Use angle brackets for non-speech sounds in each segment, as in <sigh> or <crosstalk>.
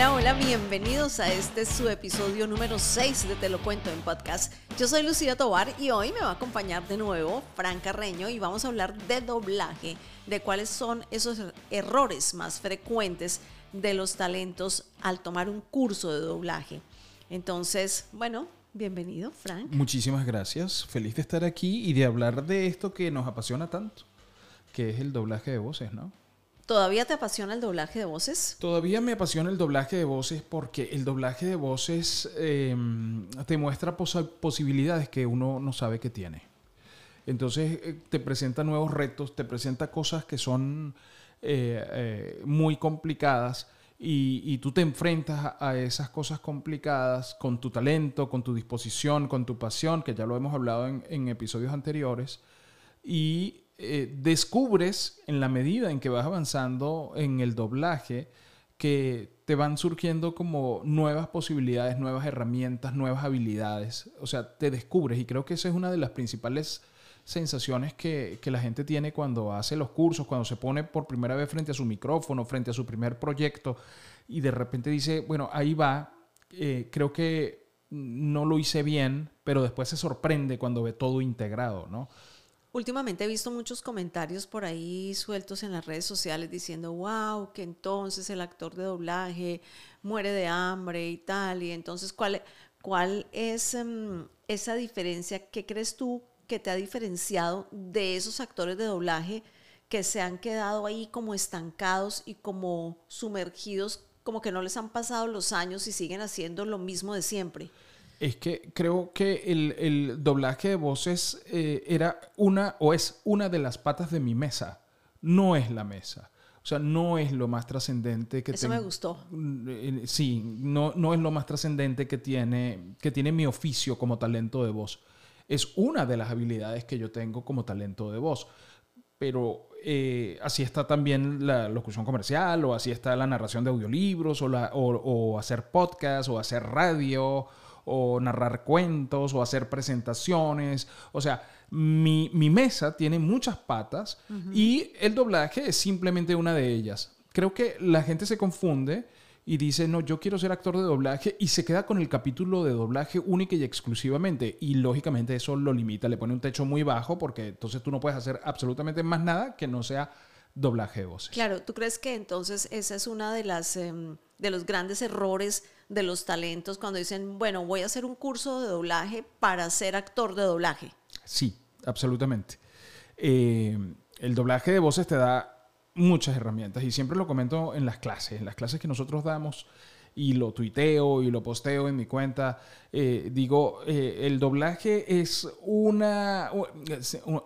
Hola, hola, bienvenidos a este su episodio número 6 de Te lo cuento en podcast. Yo soy Lucía Tobar y hoy me va a acompañar de nuevo Fran Carreño y vamos a hablar de doblaje, de cuáles son esos er-, errores más frecuentes de los talentos al tomar un curso de doblaje. Entonces, bueno, bienvenido, Frank. Muchísimas gracias. Feliz de estar aquí y de hablar de esto que nos apasiona tanto, que es el doblaje de voces, ¿no? ¿Todavía te apasiona el doblaje de voces? Todavía me apasiona el doblaje de voces porque el doblaje de voces em, te muestra posibilidades que uno no sabe que tiene. Entonces eh, te presenta nuevos retos, te presenta cosas que son eh, eh, muy complicadas y, tú te enfrentas a esas cosas complicadas con tu talento, con tu disposición, con tu pasión, que ya lo hemos hablado en, en episodios anteriores, y eh, descubres en la medida en que vas avanzando en el doblaje que te van surgiendo como nuevas posibilidades, nuevas herramientas, nuevas habilidades. O sea, te descubres y creo que esa es una de las principales sensaciones que, la gente tiene cuando hace los cursos, cuando se pone por primera vez frente a su micrófono, frente a su primer proyecto y de repente dice, bueno, ahí va, eh, creo que no lo hice bien, pero después se sorprende cuando ve todo integrado, ¿no? Últimamente he visto muchos comentarios por ahí sueltos en las redes sociales diciendo, wow, que entonces el actor de doblaje muere de hambre y tal. Y entonces, ¿cuál, cuál es em, esa diferencia? ¿Qué crees tú que te ha diferenciado de esos actores de doblaje que se han quedado ahí como estancados y como sumergidos, como que no les han pasado los años y siguen haciendo lo mismo de siempre? Es que creo que el, doblaje de voces eh, era una o es una de las patas de mi mesa. No es la mesa. O sea, no es lo más trascendente que Eso me gustó. Eh, sí, no, no es lo más trascendente que tiene, que tiene mi oficio como talento de voz. Es una de las habilidades que yo tengo como talento de voz. Pero eh, así está también la locución comercial, o así está la narración de audiolibros, o, la, o, o hacer podcast, o hacer radio, o narrar cuentos o hacer presentaciones. O sea, mi, mesa tiene muchas patas y el doblaje es simplemente una de ellas. Creo que la gente se confunde y dice, no, yo quiero ser actor de doblaje y se queda con el capítulo de doblaje única y exclusivamente. Y lógicamente eso lo limita, le pone un techo muy bajo porque entonces tú no puedes hacer absolutamente más nada que no sea doblaje de voces. Claro, ¿tú crees que entonces esa es una de las em, de los grandes errores de los talentos cuando dicen, bueno, voy a hacer un curso de doblaje para ser actor de doblaje? Sí, absolutamente. Eh, el doblaje de voces te da muchas herramientas y siempre lo comento en las clases, en las clases que nosotros damos y lo tuiteo y lo posteo en mi cuenta. Eh, digo, eh, el doblaje es una...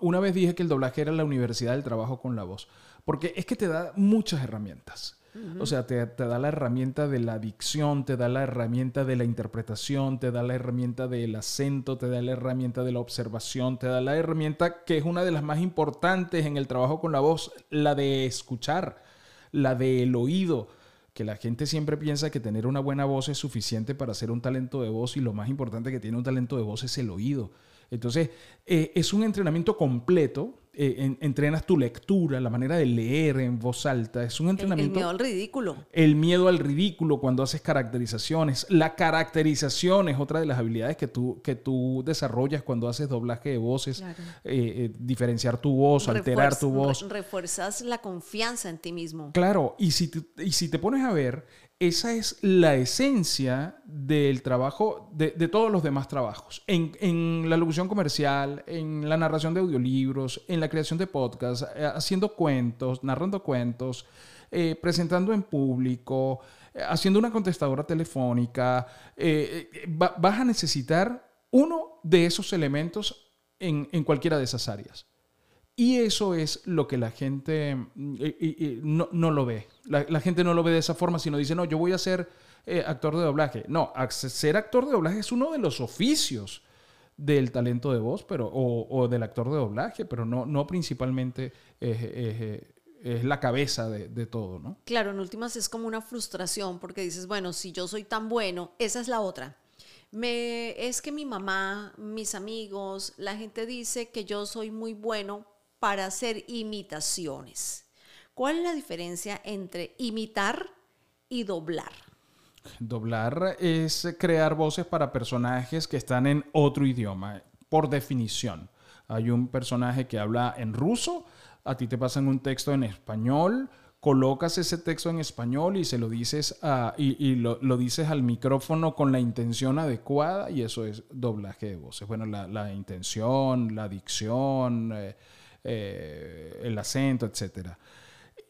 Una vez dije que el doblaje era la universidad del trabajo con la voz. Porque es que te da muchas herramientas. O sea, te, da la herramienta de la dicción, te da la herramienta de la interpretación, te da la herramienta del acento, te da la herramienta de la observación, te da la herramienta que es una de las más importantes en el trabajo con la voz, la de escuchar, la del oído que la gente siempre piensa que tener una buena voz es suficiente para hacer un talento de voz y lo más importante que tiene un talento de voz es el oído. Entonces, eh, es un entrenamiento completo eh, entrenas tu lectura, la manera de leer en voz alta. Es un entrenamiento. El, miedo al ridículo. El miedo al ridículo cuando haces caracterizaciones. La caracterización es otra de las habilidades que tú, que tú desarrollas cuando haces doblaje de voces. Eh, eh, diferenciar tu voz, alterar tu voz. Refuerzas la confianza en ti mismo. Claro, y si, y si te pones a ver, esa es la esencia del trabajo, de, todos los demás trabajos. En, la locución comercial, en la narración de audiolibros, en la creación de podcasts, eh, haciendo cuentos, narrando cuentos, eh, presentando en público, eh, haciendo una contestadora telefónica. vas a necesitar uno de esos elementos en cualquiera de esas áreas. Y eso es lo que la gente mm, no, lo ve. La, gente no lo ve de esa forma, sino dice, no, yo voy a ser eh, actor de doblaje. No, ser actor de doblaje es uno de los oficios del talento de voz pero, o, del actor de doblaje, pero no, no principalmente es, la cabeza de, todo, ¿no? Claro, en últimas es como una frustración porque dices, bueno, si yo soy tan bueno, esa es la otra. Me, es que mi mamá, mis amigos, la gente dice que yo soy muy bueno para hacer imitaciones. ¿Cuál es la diferencia entre imitar y doblar? Doblar es crear voces para personajes que están en otro idioma, por definición. Hay un personaje que habla en ruso, a ti te pasan un texto en español, colocas ese texto en español y se lo dices a, y, lo, dices al micrófono con la intención adecuada y eso es doblaje de voces. Bueno, la, intención, la dicción, eh, eh, el acento, etc.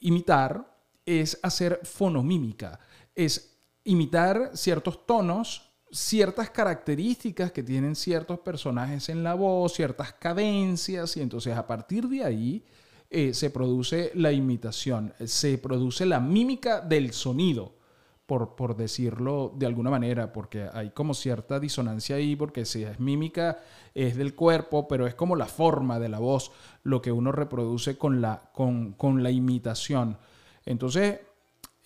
Imitar es hacer fonomímica, es imitar ciertos tonos, ciertas características que tienen ciertos personajes en la voz, ciertas cadencias, y entonces a partir de ahí eh, se produce la imitación, se produce la mímica del sonido. Por, por, decirlo de alguna manera, porque hay como cierta disonancia ahí, porque si es mímica es del cuerpo, pero es como la forma de la voz, lo que uno reproduce con la, con, con la imitación. Entonces,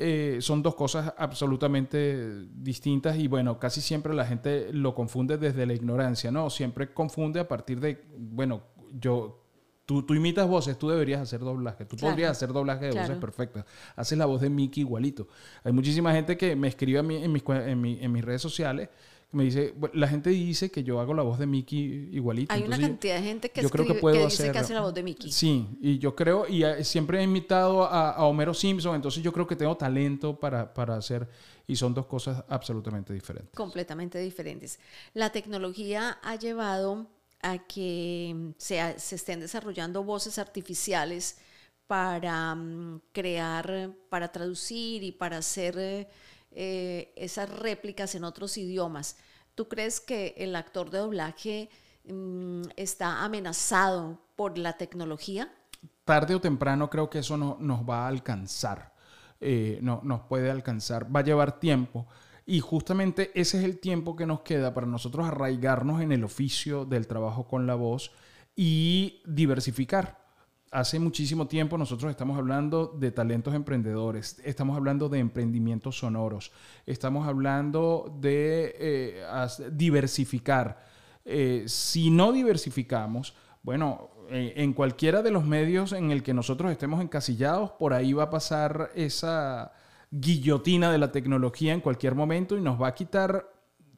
eh, son dos cosas absolutamente distintas y bueno, casi siempre la gente lo confunde desde la ignorancia, ¿no? Siempre confunde a partir de, bueno, yo, tú, tú imitas voces, tú deberías hacer doblaje, tú podrías hacer doblaje de voces perfectas, haces la voz de Mickey igualito. Hay muchísima gente que me escribe a mí en mis, en, en mis redes sociales me dice, la gente dice que yo hago la voz de Mickey igualito. Hay una cantidad de gente que, yo creo que, puedo dice que hace la voz de Mickey. Sí, y yo creo, y siempre he imitado a, Homero Simpson, entonces yo creo que tengo talento para, para hacer, y son dos cosas absolutamente diferentes. Completamente diferentes. La tecnología ha llevado a que se, se estén desarrollando voces artificiales para mm, crear, para traducir y para hacer eh, esas réplicas en otros idiomas. ¿Tú crees que el actor de doblaje mm, está amenazado por la tecnología? Tarde o temprano creo que eso no, nos va a alcanzar. Eh, no, nos puede alcanzar. Va a llevar tiempo. Y justamente ese es el tiempo que nos queda para nosotros arraigarnos en el oficio del trabajo con la voz y diversificar hace muchísimo tiempo nosotros estamos hablando de talentos emprendedores, estamos hablando de emprendimientos sonoros, estamos hablando de eh, diversificar. Eh, si no diversificamos, bueno, eh, en cualquiera de los medios en el que nosotros estemos encasillados, por ahí va a pasar esa guillotina de la tecnología en cualquier momento y nos va a quitar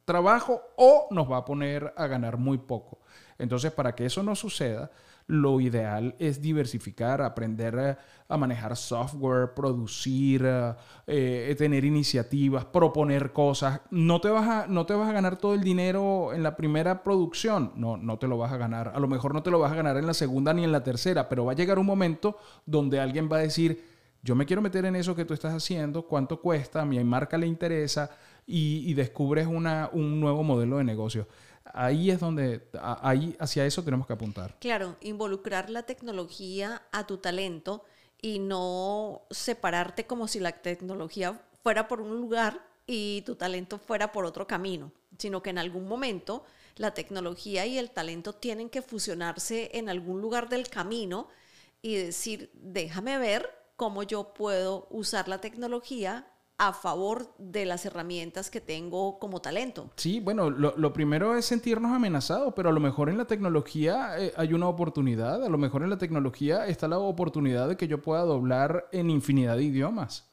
trabajo o nos va a poner a ganar muy poco. Entonces, para que eso no suceda, lo ideal es diversificar, aprender a, manejar software, producir, eh, tener iniciativas, proponer cosas. No te, vas a, no te vas a ganar todo el dinero en la primera producción, no, no te lo vas a ganar. A lo mejor no te lo vas a ganar en la segunda ni en la tercera, pero va a llegar un momento donde alguien va a decir, yo me quiero meter en eso que tú estás haciendo, cuánto cuesta, a mi marca le interesa y, descubres una, un nuevo modelo de negocio ahí es donde, ahí hacia eso tenemos que apuntar. Claro, involucrar la tecnología a tu talento y no separarte como si la tecnología fuera por un lugar y tu talento fuera por otro camino, sino que en algún momento la tecnología y el talento tienen que fusionarse en algún lugar del camino y decir, déjame ver cómo yo puedo usar la tecnología a favor de las herramientas que tengo como talento. Sí, bueno, lo, primero es sentirnos amenazados, pero a lo mejor en la tecnología eh, hay una oportunidad, a lo mejor en la tecnología está la oportunidad de que yo pueda doblar en infinidad de idiomas.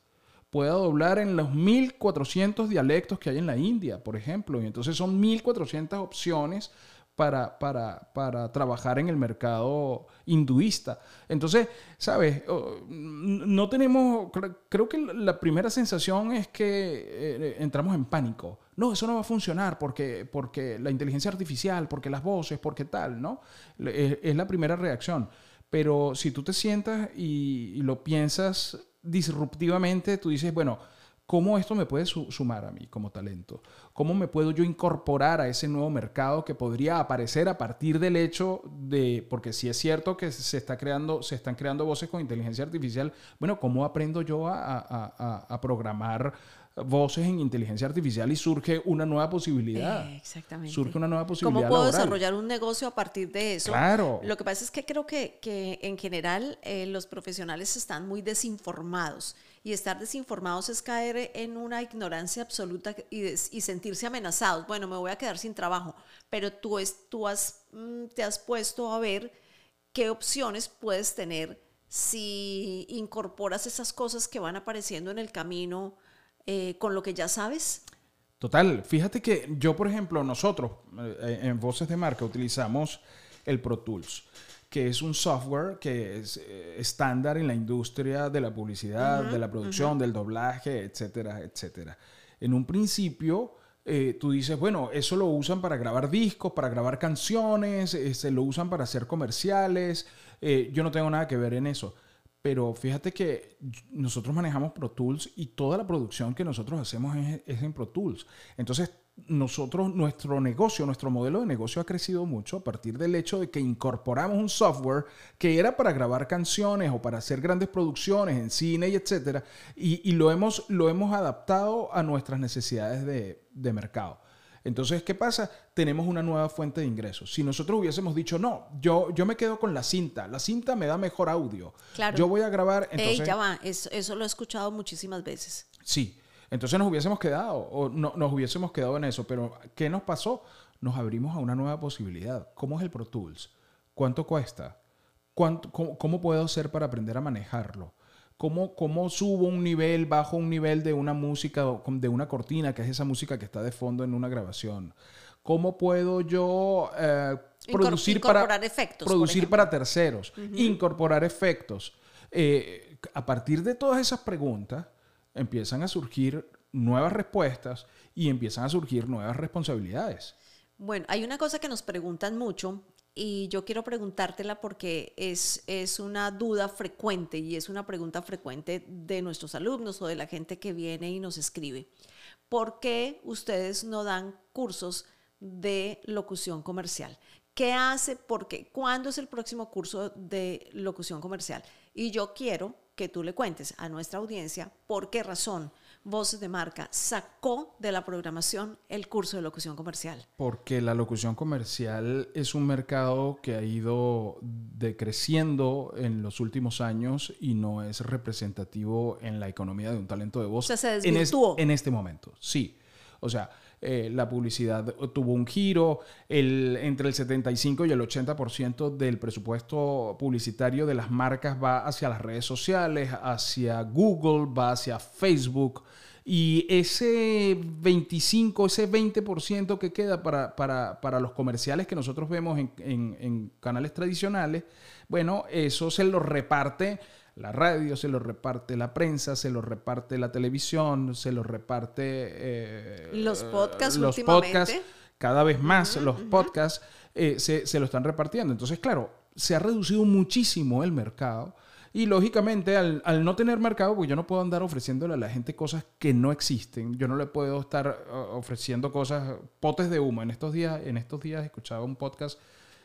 Pueda doblar en los 1400 dialectos que hay en la India, por ejemplo, y entonces son 1400 opciones para, para, para, trabajar en el mercado hinduista. Entonces, ¿sabes? No tenemos, creo que la primera sensación es que eh, entramos en pánico. No, eso no va a funcionar porque, porque la inteligencia artificial, porque las voces, porque tal, ¿no? Es, la primera reacción. Pero si tú te sientas y lo piensas disruptivamente, tú dices, bueno, ¿Cómo esto me puede sumar a mí como talento? ¿Cómo me puedo yo incorporar a ese nuevo mercado que podría aparecer a partir del hecho de, porque si es cierto que se, está creando, se están creando voces con inteligencia artificial, bueno, ¿cómo aprendo yo a, programar voces en inteligencia artificial y surge una nueva posibilidad. exactamente. Surge una nueva posibilidad. ¿Cómo puedo desarrollar un negocio a partir de eso? Claro. Lo que pasa es que creo que, que en general eh, los profesionales están muy desinformados y estar desinformados es caer en una ignorancia absoluta y, sentirse amenazados. Bueno, me voy a quedar sin trabajo, pero tú, es, tú has, mm, te has puesto a ver qué opciones puedes tener si incorporas esas cosas que van apareciendo en el camino eh, con lo que ya sabes. Total, fíjate que yo, por ejemplo, nosotros eh, en Voces de Marca utilizamos el Pro Tools, que es un software que es eh, estándar en la industria de la publicidad, de la producción, del doblaje, etcétera, etcétera. En un principio, eh, tú dices, bueno, eso lo usan para grabar discos, para grabar canciones, se lo usan para hacer comerciales. yo no tengo nada que ver en eso pero fíjate que nosotros manejamos Pro Tools y toda la producción que nosotros hacemos es, en Pro Tools. Entonces, nosotros, nuestro negocio, nuestro modelo de negocio ha crecido mucho a partir del hecho de que incorporamos un software que era para grabar canciones o para hacer grandes producciones en cine y etcétera, y, lo, hemos, lo hemos adaptado a nuestras necesidades de, de mercado. Entonces, ¿qué pasa? Tenemos una nueva fuente de ingresos. Si nosotros hubiésemos dicho, no, yo, yo me quedo con la cinta, la cinta me da mejor audio. Claro. Yo voy a grabar. Entonces, ya va, eso, lo he escuchado muchísimas veces. Sí, entonces nos hubiésemos quedado, o no, nos hubiésemos quedado en eso, pero ¿qué nos pasó? Nos abrimos a una nueva posibilidad. ¿Cómo es el Pro Tools? ¿Cuánto cuesta? ¿Cuánto, cómo puedo hacer para aprender a manejarlo? ¿Cómo, ¿Cómo subo un nivel, bajo un nivel de una música, de una cortina, que es esa música que está de fondo en una grabación? ¿Cómo puedo yo eh, producir, para, efectos, producir para terceros? Incorporar efectos. Eh, a partir de todas esas preguntas empiezan a surgir nuevas respuestas y empiezan a surgir nuevas responsabilidades. Bueno, hay una cosa que nos preguntan mucho y yo quiero preguntártela porque es, es una duda frecuente y es una pregunta frecuente de nuestros alumnos o de la gente que viene y nos escribe. ¿Por qué ustedes no dan cursos de locución comercial? ¿Qué hace? Porque ¿cuándo es el próximo curso de locución comercial? Y yo quiero que tú le cuentes a nuestra audiencia por qué razón Voces de Marca sacó de la programación el curso de locución comercial? Porque la locución comercial es un mercado que ha ido decreciendo en los últimos años y no es representativo en la economía de un talento de voz. O sea, se desvirtuó. En, este momento, sí. O sea, eh, la publicidad tuvo un giro, el, entre el 75 y el 80% del presupuesto publicitario de las marcas va hacia las redes sociales, hacia Google, va hacia Facebook. Y ese 25, ese 20% que queda para, para, los comerciales que nosotros vemos en, en, canales tradicionales, bueno, eso se lo reparte la radio, se lo reparte la prensa, se lo reparte la televisión, se lo reparte... Eh, los podcasts los podcasts, cada vez más los podcasts eh, se, se, lo están repartiendo. Entonces, claro, se ha reducido muchísimo el mercado y lógicamente, al, no tener mercado, pues yo no puedo andar ofreciéndole a la gente cosas que no existen. Yo no le puedo estar uh, ofreciendo cosas, potes de humo. En estos días, en estos días escuchaba un podcast,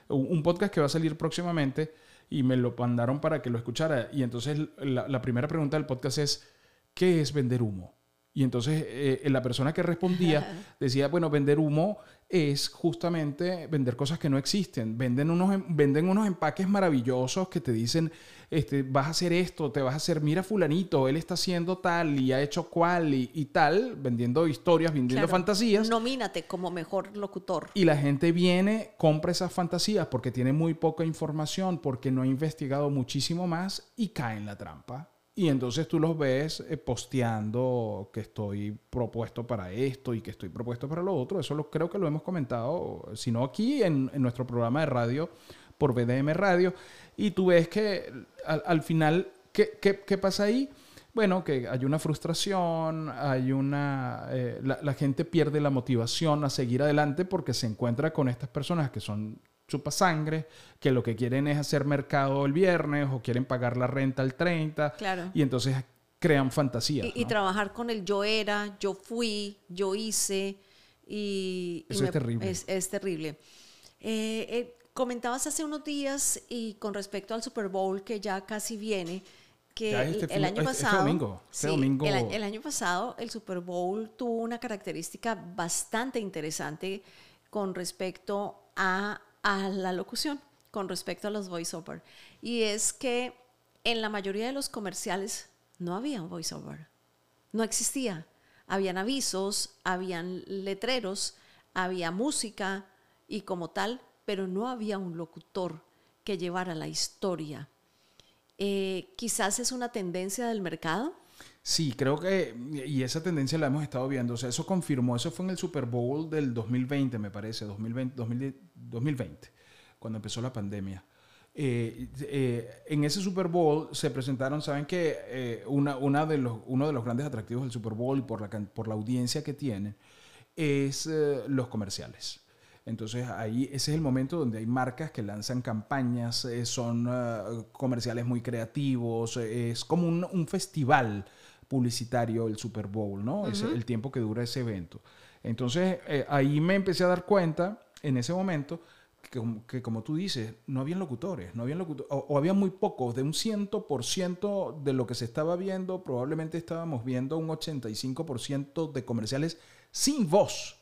un podcast que va a salir próximamente y me lo mandaron para que lo escuchara. Y entonces la, la primera pregunta del podcast es, ¿qué es vender humo? Y entonces eh, la persona que respondía <laughs> decía, bueno, vender humo es justamente vender cosas que no existen. Venden unos, em, venden unos empaques maravillosos que te dicen, este, vas a hacer esto, te vas a hacer, mira fulanito, él está haciendo tal y ha hecho cual y, tal, vendiendo historias, vendiendo fantasías. Nomínate como mejor locutor. Y la gente viene, compra esas fantasías porque tiene muy poca información, porque no ha investigado muchísimo más y cae en la trampa. Y entonces tú los ves eh, posteando que estoy propuesto para esto y que estoy propuesto para lo otro. Eso lo, creo que lo hemos comentado, si no aquí en, nuestro programa de radio por BDM Radio. Y tú ves que al, final, ¿qué, ¿qué, pasa ahí? Bueno, que hay una frustración, hay una... Eh, la gente pierde la motivación a seguir adelante porque se encuentra con estas personas que son chupa sangre, que lo que quieren es hacer mercado el viernes o quieren pagar la renta el 30. Claro. Y entonces crean fantasías. Y, trabajar con el yo era, yo fui, yo hice. Y, Eso es terrible. Es, terrible. Eh, eh, comentabas hace unos días y con respecto al Super Bowl que ya casi viene, que este el, año este pasado, domingo, este domingo. el, año pasado el Super Bowl tuvo una característica bastante interesante con respecto a a la locución con respecto a los voiceover. Y es que en la mayoría de los comerciales no había un voiceover. No existía. Habían avisos, habían letreros, había música y como tal, pero no había un locutor que llevara la historia. Eh, quizás es una tendencia del mercado. Sí, creo que, y esa tendencia la hemos estado viendo, o sea, eso confirmó, eso fue en el Super Bowl del 2020, me parece, 2020, 2020 cuando empezó la pandemia. Eh, eh, en ese Super Bowl se presentaron, saben que eh, una, una, de los, uno de los grandes atractivos del Super Bowl por la, por la audiencia que tiene es los comerciales. Entonces ahí ese es el momento donde hay marcas que lanzan campañas, son comerciales muy creativos, es como un, un festival publicitario el Super Bowl, ¿no? Es el tiempo que dura ese evento. Entonces, eh, ahí me empecé a dar cuenta, en ese momento, que, como tú dices, no habían locutores, no habían locutores, o, había muy pocos, de un 100% de lo que se estaba viendo, probablemente estábamos viendo un 85% de comerciales sin voz,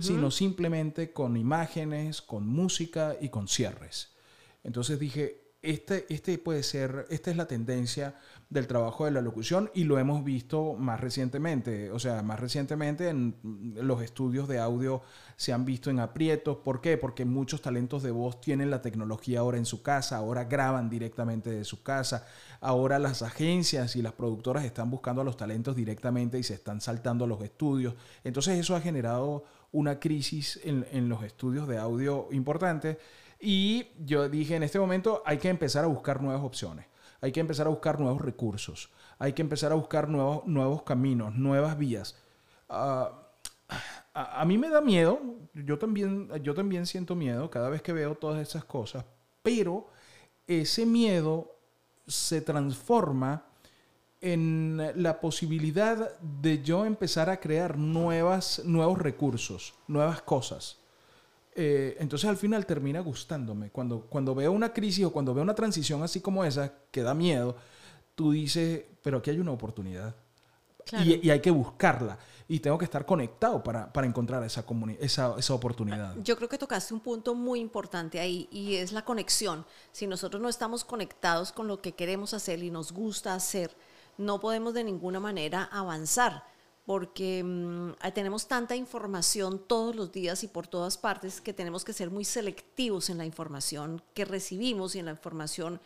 sino simplemente con imágenes, con música y con cierres. Entonces dije, este, este puede ser, esta es la tendencia del trabajo de la locución y lo hemos visto más recientemente. O sea, más recientemente en los estudios de audio se han visto en aprietos. ¿Por qué? Porque muchos talentos de voz tienen la tecnología ahora en su casa, ahora graban directamente de su casa, ahora las agencias y las productoras están buscando a los talentos directamente y se están saltando a los estudios. Entonces eso ha generado una crisis en, en los estudios de audio importante. Y yo dije, en este momento hay que empezar a buscar nuevas opciones hay que empezar a buscar nuevos recursos, hay que empezar a buscar nuevos, nuevos caminos, nuevas vías. Ah, a, mí me da miedo, yo también, yo también siento miedo cada vez que veo todas esas cosas, pero ese miedo se transforma en la posibilidad de yo empezar a crear nuevas, nuevos recursos, nuevas cosas. Eh, entonces al final termina gustándome. Cuando, cuando veo una crisis o cuando veo una transición así como esa, que da miedo, tú dices, pero aquí hay una oportunidad. Y, hay que buscarla. Y tengo que estar conectado para, encontrar esa, esa, esa oportunidad. Yo creo que tocaste un punto muy importante ahí y es la conexión. Si nosotros no estamos conectados con lo que queremos hacer y nos gusta hacer, no podemos de ninguna manera avanzar porque mm, tenemos tanta información todos los días y por todas partes que tenemos que ser muy selectivos en la información que recibimos y en la información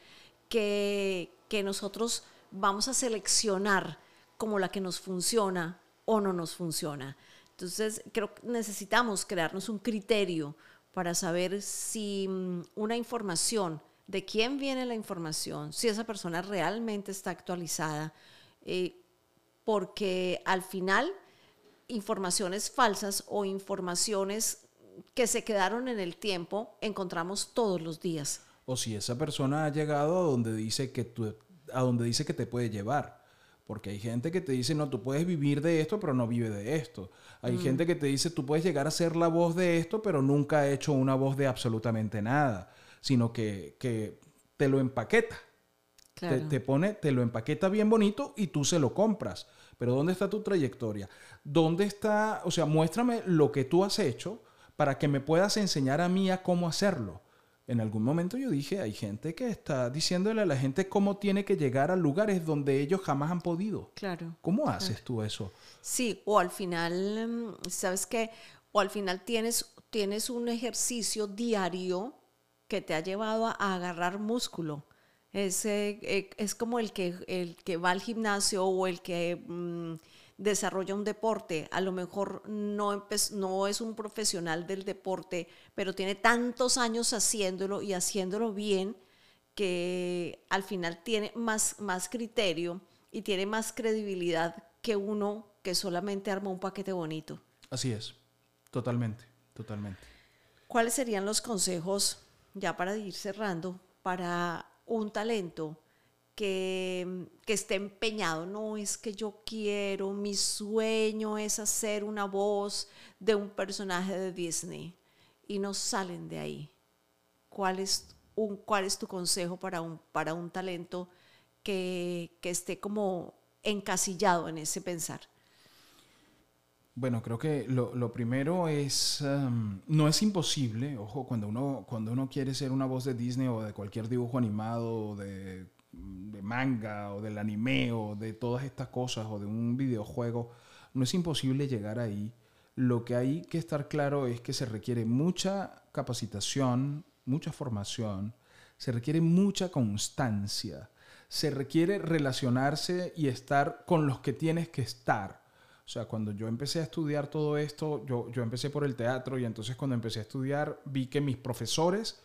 que, que nosotros vamos a seleccionar como la que nos funciona o no nos funciona. Entonces, creo que necesitamos crearnos un criterio para saber si mm, una información, de quién viene la información, si esa persona realmente está actualizada, eh, porque al final informaciones falsas o informaciones que se quedaron en el tiempo encontramos todos los días. O si esa persona ha llegado a donde dice que, a donde dice que te puede llevar. Porque hay gente que te dice, no, tú puedes vivir de esto, pero no vive de esto. Hay mm. gente que te dice, tú puedes llegar a ser la voz de esto, pero nunca ha hecho una voz de absolutamente nada, sino que, que te lo empaqueta. Te, pone, te lo empaqueta bien bonito y tú se lo compras. Pero ¿dónde está tu trayectoria? ¿Dónde está, o sea, muéstrame lo que tú has hecho para que me puedas enseñar a mí a cómo hacerlo? En algún momento yo dije, hay gente que está diciéndole a la gente cómo tiene que llegar a lugares donde ellos jamás han podido. Claro. ¿Cómo haces tú eso? Sí, o al final, mm, ¿sabes qué? O al final tienes, tienes un ejercicio diario que te ha llevado a agarrar músculo es, eh, es como el que, el que va al gimnasio o el que mm, desarrolla un deporte. A lo mejor no, no es un profesional del deporte, pero tiene tantos años haciéndolo y haciéndolo bien que al final tiene más, más criterio y tiene más credibilidad que uno que solamente arma un paquete bonito. Así es, totalmente, totalmente. ¿Cuáles serían los consejos, ya para ir cerrando, para un talento que, esté empeñado, no es que yo quiero, mi sueño es hacer una voz de un personaje de Disney y no salen de ahí. ¿Cuál es, un, cuál es tu consejo para un, para un talento que, que esté como encasillado en ese pensar? Bueno, creo que lo, primero es, no es imposible, ojo, cuando uno, cuando uno quiere ser una voz de Disney o de cualquier dibujo animado, de, de manga o del anime o de todas estas cosas o de un videojuego, no es imposible llegar ahí. Lo que hay que estar claro es que se requiere mucha capacitación, mucha formación, se requiere mucha constancia, se requiere relacionarse y estar con los que tienes que estar. O sea, cuando yo empecé a estudiar todo esto, yo, yo empecé por el teatro y entonces cuando empecé a estudiar vi que mis profesores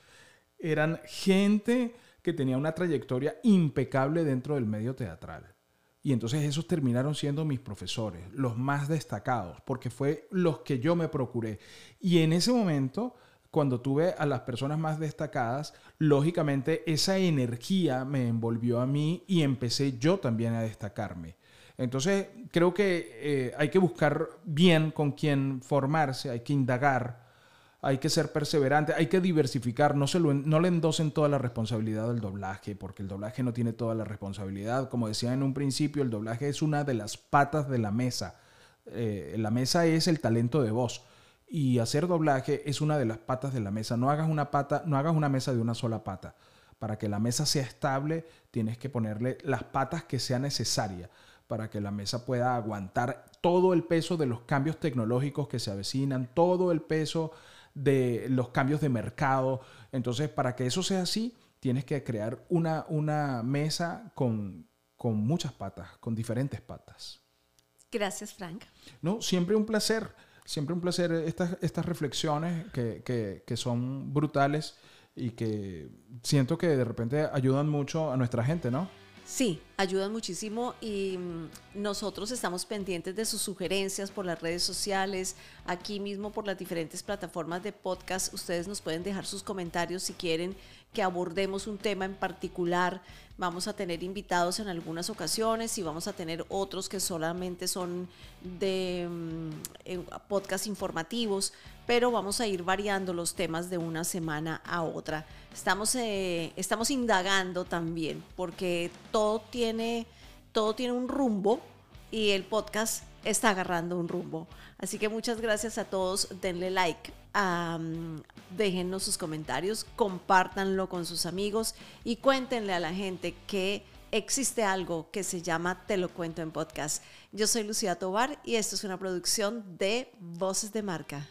eran gente que tenía una trayectoria impecable dentro del medio teatral. Y entonces esos terminaron siendo mis profesores, los más destacados, porque fue los que yo me procuré. Y en ese momento, cuando tuve a las personas más destacadas, lógicamente esa energía me envolvió a mí y empecé yo también a destacarme. Entonces creo que eh, hay que buscar bien con quién formarse, hay que indagar, hay que ser perseverante, hay que diversificar, no, se no le endosen toda la responsabilidad del doblaje, porque el doblaje no tiene toda la responsabilidad. Como decía en un principio, el doblaje es una de las patas de la mesa. Eh, la mesa es el talento de voz y hacer doblaje es una de las patas de la mesa. No hagas una pata, no hagas una mesa de una sola pata. Para que la mesa sea estable, tienes que ponerle las patas que sea necesaria para que la mesa pueda aguantar todo el peso de los cambios tecnológicos que se avecinan, todo el peso de los cambios de mercado. Entonces, para que eso sea así, tienes que crear una, una mesa con, muchas patas, con diferentes patas. Gracias, Frank. No, siempre un placer, siempre un placer estas, estas reflexiones que, que son brutales y que siento que de repente ayudan mucho a nuestra gente, ¿no? Sí, ayudan muchísimo y mm, nosotros estamos pendientes de sus sugerencias por las redes sociales, aquí mismo por las diferentes plataformas de podcast. Ustedes nos pueden dejar sus comentarios si quieren que abordemos un tema en particular. Vamos a tener invitados en algunas ocasiones y vamos a tener otros que solamente son de mm, podcast informativos, pero vamos a ir variando los temas de una semana a otra. Estamos, eh, estamos indagando también porque todo tiene, todo tiene un rumbo y el podcast está agarrando un rumbo. Así que muchas gracias a todos. Denle like, déjennos sus comentarios, compártanlo con sus amigos y cuéntenle a la gente que existe algo que se llama Te lo cuento en podcast. Yo soy Lucía Tobar y esto es una producción de Voces de Marca.